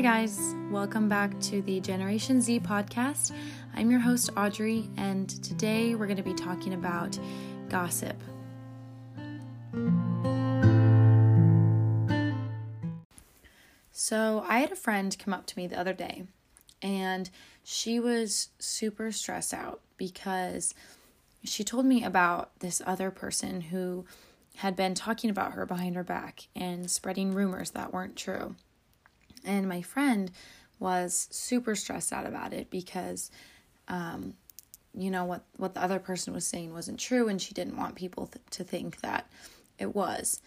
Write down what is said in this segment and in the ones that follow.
Hi, guys. Welcome back to the Generation Z podcast. I'm your host, Audrey, and today we're going to be talking about gossip. So, I had a friend come up to me the other day, and she was super stressed out because she told me about this other person who had been talking about her behind her back and spreading rumors that weren't true. And my friend was super stressed out about it because, um, you know, what, what the other person was saying wasn't true, and she didn't want people th- to think that it was.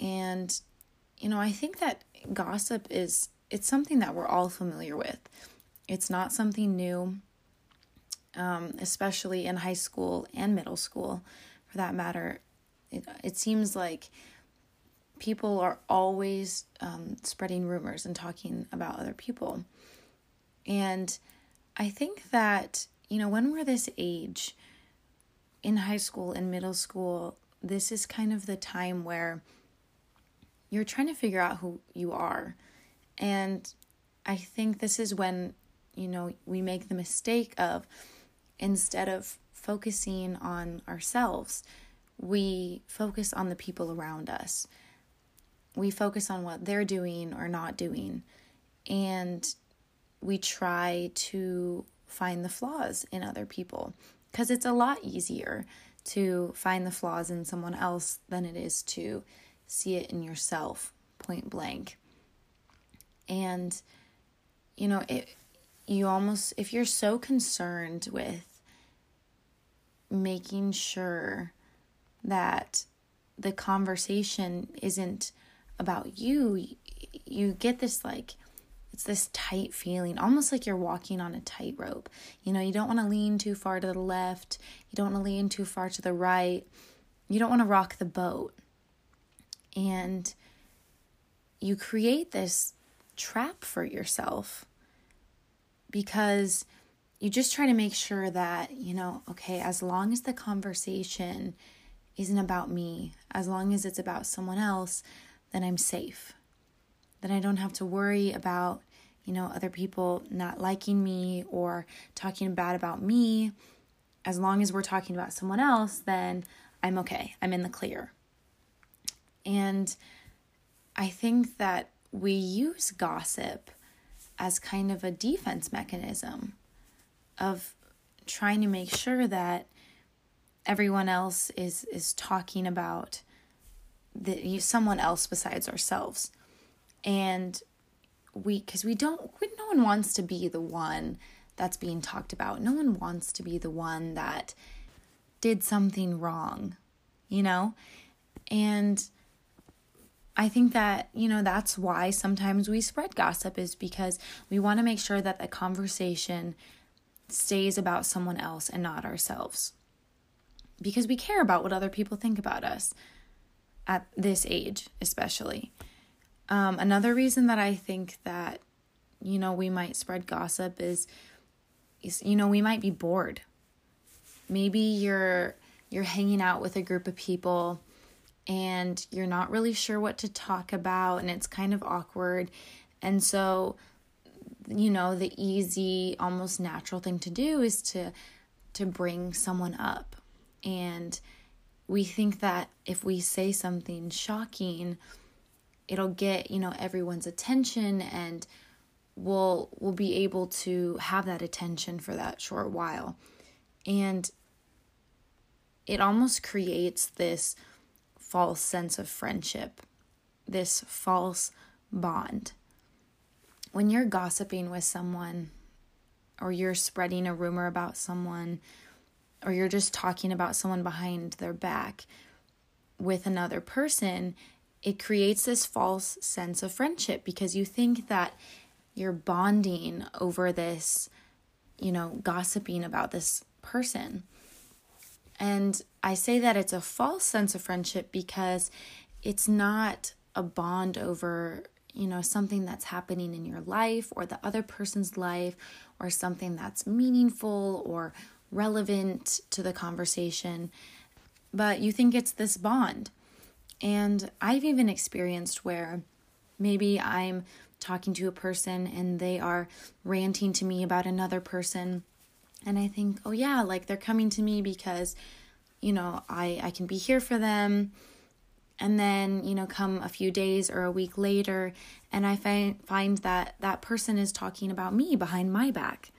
And, you know, I think that gossip is it's something that we're all familiar with. It's not something new, um, especially in high school and middle school, for that matter. It, it seems like people are always um, spreading rumors and talking about other people. And I think that, you know, when we're this age, in high school and middle school, this is kind of the time where you're trying to figure out who you are. And I think this is when you know, we make the mistake of instead of focusing on ourselves, we focus on the people around us. We focus on what they're doing or not doing. And we try to find the flaws in other people because it's a lot easier to find the flaws in someone else than it is to see it in yourself point blank. And, you know, it, you almost, if you're so concerned with making sure that the conversation isn't about you, you get this like, it's this tight feeling, almost like you're walking on a tightrope. You know, you don't want to lean too far to the left, you don't want to lean too far to the right, you don't want to rock the boat. And you create this trap for yourself because you just try to make sure that, you know, okay, as long as the conversation isn't about me, as long as it's about someone else, then I'm safe. Then I don't have to worry about, you know, other people not liking me or talking bad about me. As long as we're talking about someone else, then I'm okay. I'm in the clear. And I think that we use gossip as kind of a defense mechanism of trying to make sure that everyone else is is talking about the someone else besides ourselves. And we because we don't we, no one wants to be the one that's being talked about. No one wants to be the one that did something wrong you know? And I think that, you know, that's why sometimes we spread gossip is because we want to make sure that the conversation stays about someone else and not ourselves. Because we care about what other people think about us at this age, especially. Um, another reason that I think that, you know, we might spread gossip is, is, you know, we might be bored. Maybe you're you're hanging out with a group of people and you're not really sure what to talk about and it's kind of awkward. And so, you know, the easy, almost natural thing to do is to to bring someone up. And we think that if we say something shocking, it'll get, you know, everyone's attention and we'll we'll be able to have that attention for that short while. And it almost creates this false sense of friendship, this false bond. When you're gossiping with someone, or you're spreading a rumor about someone, or you're just talking about someone behind their back with another person, it creates this false sense of friendship because you think that you're bonding over this, you know, gossiping about this person. And I say that it's a false sense of friendship because it's not a bond over, you know, something that's happening in your life or the other person's life or something that's meaningful or relevant to the conversation. But you think it's this bond. And I've even experienced where maybe I'm talking to a person and they are ranting to me about another person and I think, "Oh yeah, like they're coming to me because you know, I I can be here for them." And then, you know, come a few days or a week later and I find find that that person is talking about me behind my back.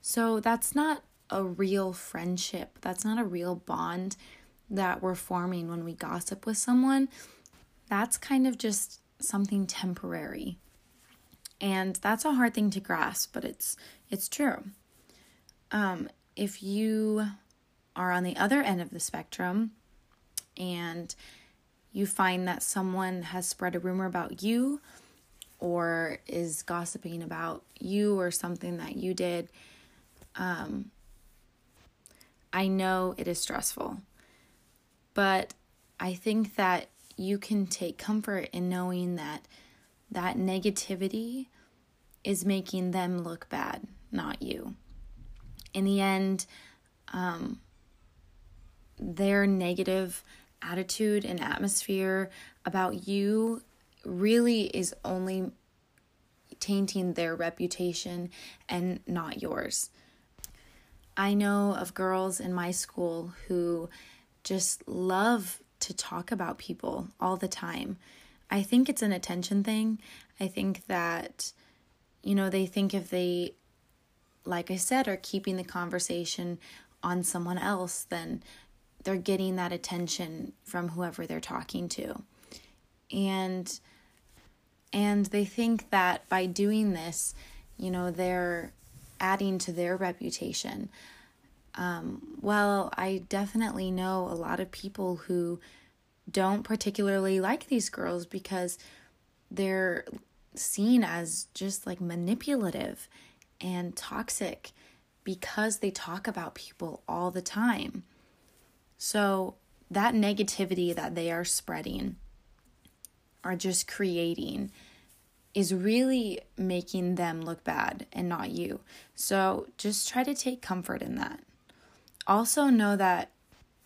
So that's not a real friendship. That's not a real bond that we're forming when we gossip with someone. That's kind of just something temporary. And that's a hard thing to grasp, but it's it's true. Um, if you are on the other end of the spectrum and you find that someone has spread a rumor about you or is gossiping about you or something that you did, um, I know it is stressful. But I think that you can take comfort in knowing that that negativity is making them look bad, not you. In the end, um, their negative attitude and atmosphere about you really is only tainting their reputation and not yours. I know of girls in my school who just love to talk about people all the time. I think it's an attention thing. I think that, you know, they think if they, like I said, are keeping the conversation on someone else, then they're getting that attention from whoever they're talking to. And and they think that by doing this, you know, they're adding to their reputation. Um, well, I definitely know a lot of people who don't particularly like these girls because they're seen as just like manipulative and toxic because they talk about people all the time. So, that negativity that they are spreading are just creating is really making them look bad and not you. So, just try to take comfort in that. Also, know that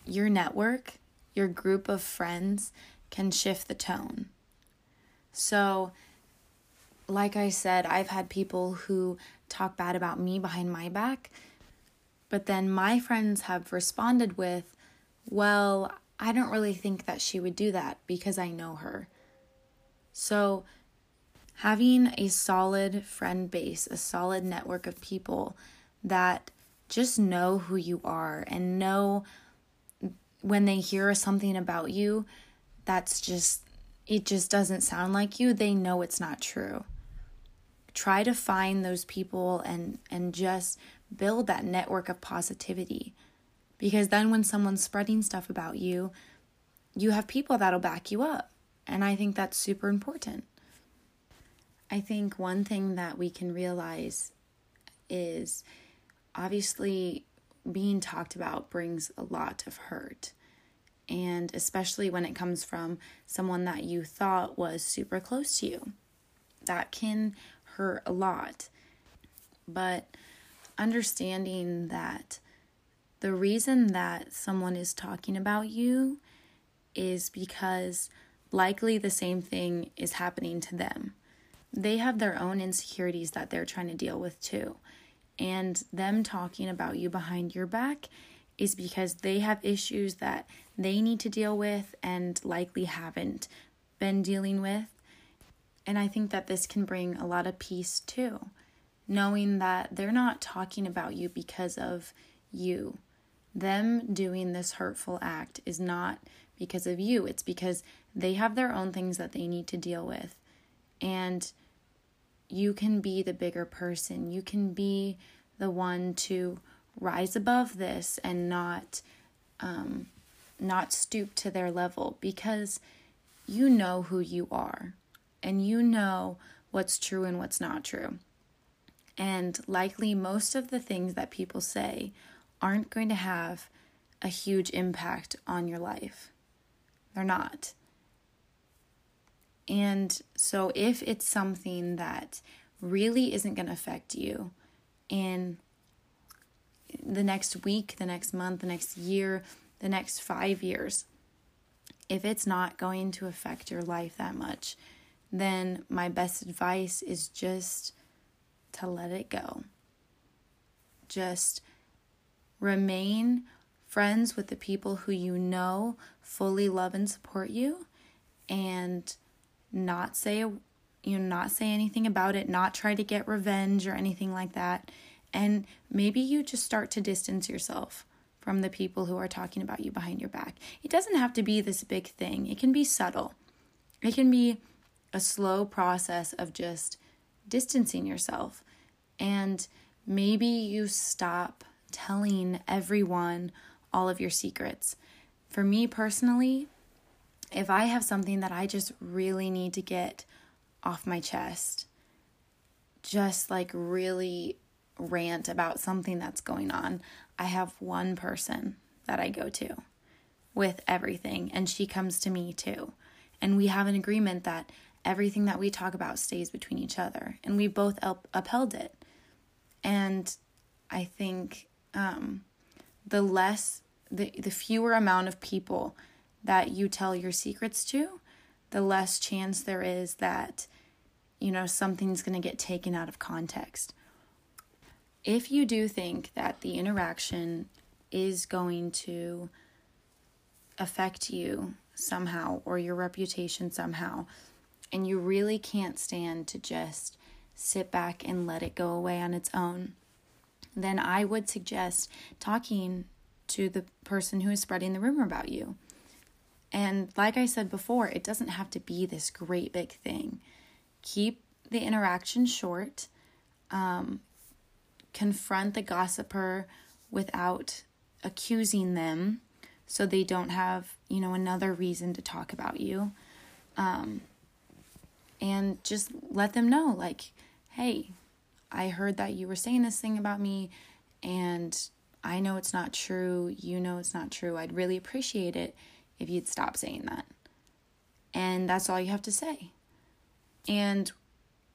your network your group of friends can shift the tone. So, like I said, I've had people who talk bad about me behind my back, but then my friends have responded with, Well, I don't really think that she would do that because I know her. So, having a solid friend base, a solid network of people that just know who you are and know when they hear something about you that's just it just doesn't sound like you, they know it's not true. Try to find those people and and just build that network of positivity. Because then when someone's spreading stuff about you, you have people that'll back you up. And I think that's super important. I think one thing that we can realize is obviously being talked about brings a lot of hurt. And especially when it comes from someone that you thought was super close to you, that can hurt a lot. But understanding that the reason that someone is talking about you is because likely the same thing is happening to them. They have their own insecurities that they're trying to deal with too. And them talking about you behind your back is because they have issues that they need to deal with and likely haven't been dealing with. And I think that this can bring a lot of peace too, knowing that they're not talking about you because of you. Them doing this hurtful act is not because of you, it's because they have their own things that they need to deal with. And you can be the bigger person. You can be the one to rise above this and not um, not stoop to their level because you know who you are and you know what's true and what's not true. And likely most of the things that people say aren't going to have a huge impact on your life. They're not. And so, if it's something that really isn't going to affect you in the next week, the next month, the next year, the next five years, if it's not going to affect your life that much, then my best advice is just to let it go. Just remain friends with the people who you know fully love and support you and not say you know not say anything about it, not try to get revenge or anything like that. And maybe you just start to distance yourself from the people who are talking about you behind your back. It doesn't have to be this big thing. It can be subtle. It can be a slow process of just distancing yourself. And maybe you stop telling everyone all of your secrets. For me personally, if I have something that I just really need to get off my chest, just like really rant about something that's going on, I have one person that I go to with everything, and she comes to me too. And we have an agreement that everything that we talk about stays between each other, and we both up- upheld it. And I think um, the less, the, the fewer amount of people that you tell your secrets to, the less chance there is that, you know, something's going to get taken out of context. If you do think that the interaction is going to affect you somehow or your reputation somehow, and you really can't stand to just sit back and let it go away on its own, then I would suggest talking to the person who is spreading the rumor about you. And like I said before, it doesn't have to be this great big thing. Keep the interaction short. Um, confront the gossiper without accusing them so they don't have, you know, another reason to talk about you. Um, and just let them know, like, hey, I heard that you were saying this thing about me, and I know it's not true. You know it's not true. I'd really appreciate it if you'd stop saying that. And that's all you have to say. And,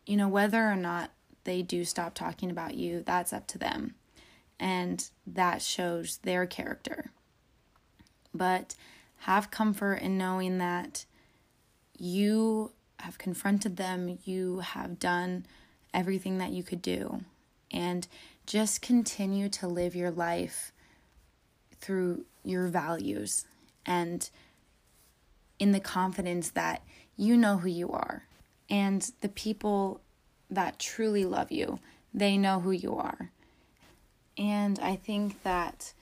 you know, whether or not they do stop talking about you, that's up to them. And that shows their character. But have comfort in knowing that you have confronted them, you have done everything that you could do, and just continue to live your life through your values and in the confidence that you know who you are and the people that truly love you, they know who you are. And I think that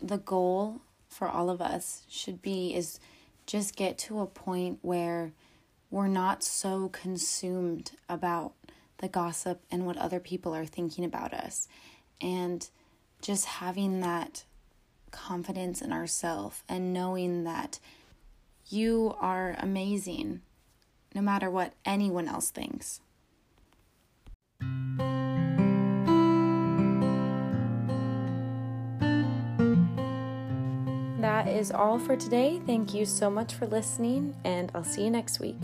the goal for all of us should be is just get to a point where we're not so consumed about the gossip and what other people are thinking about us. And just having that confidence in ourselves and knowing that you are amazing no matter what anyone else thinks. That is all for today. Thank you so much for listening, and I'll see you next week.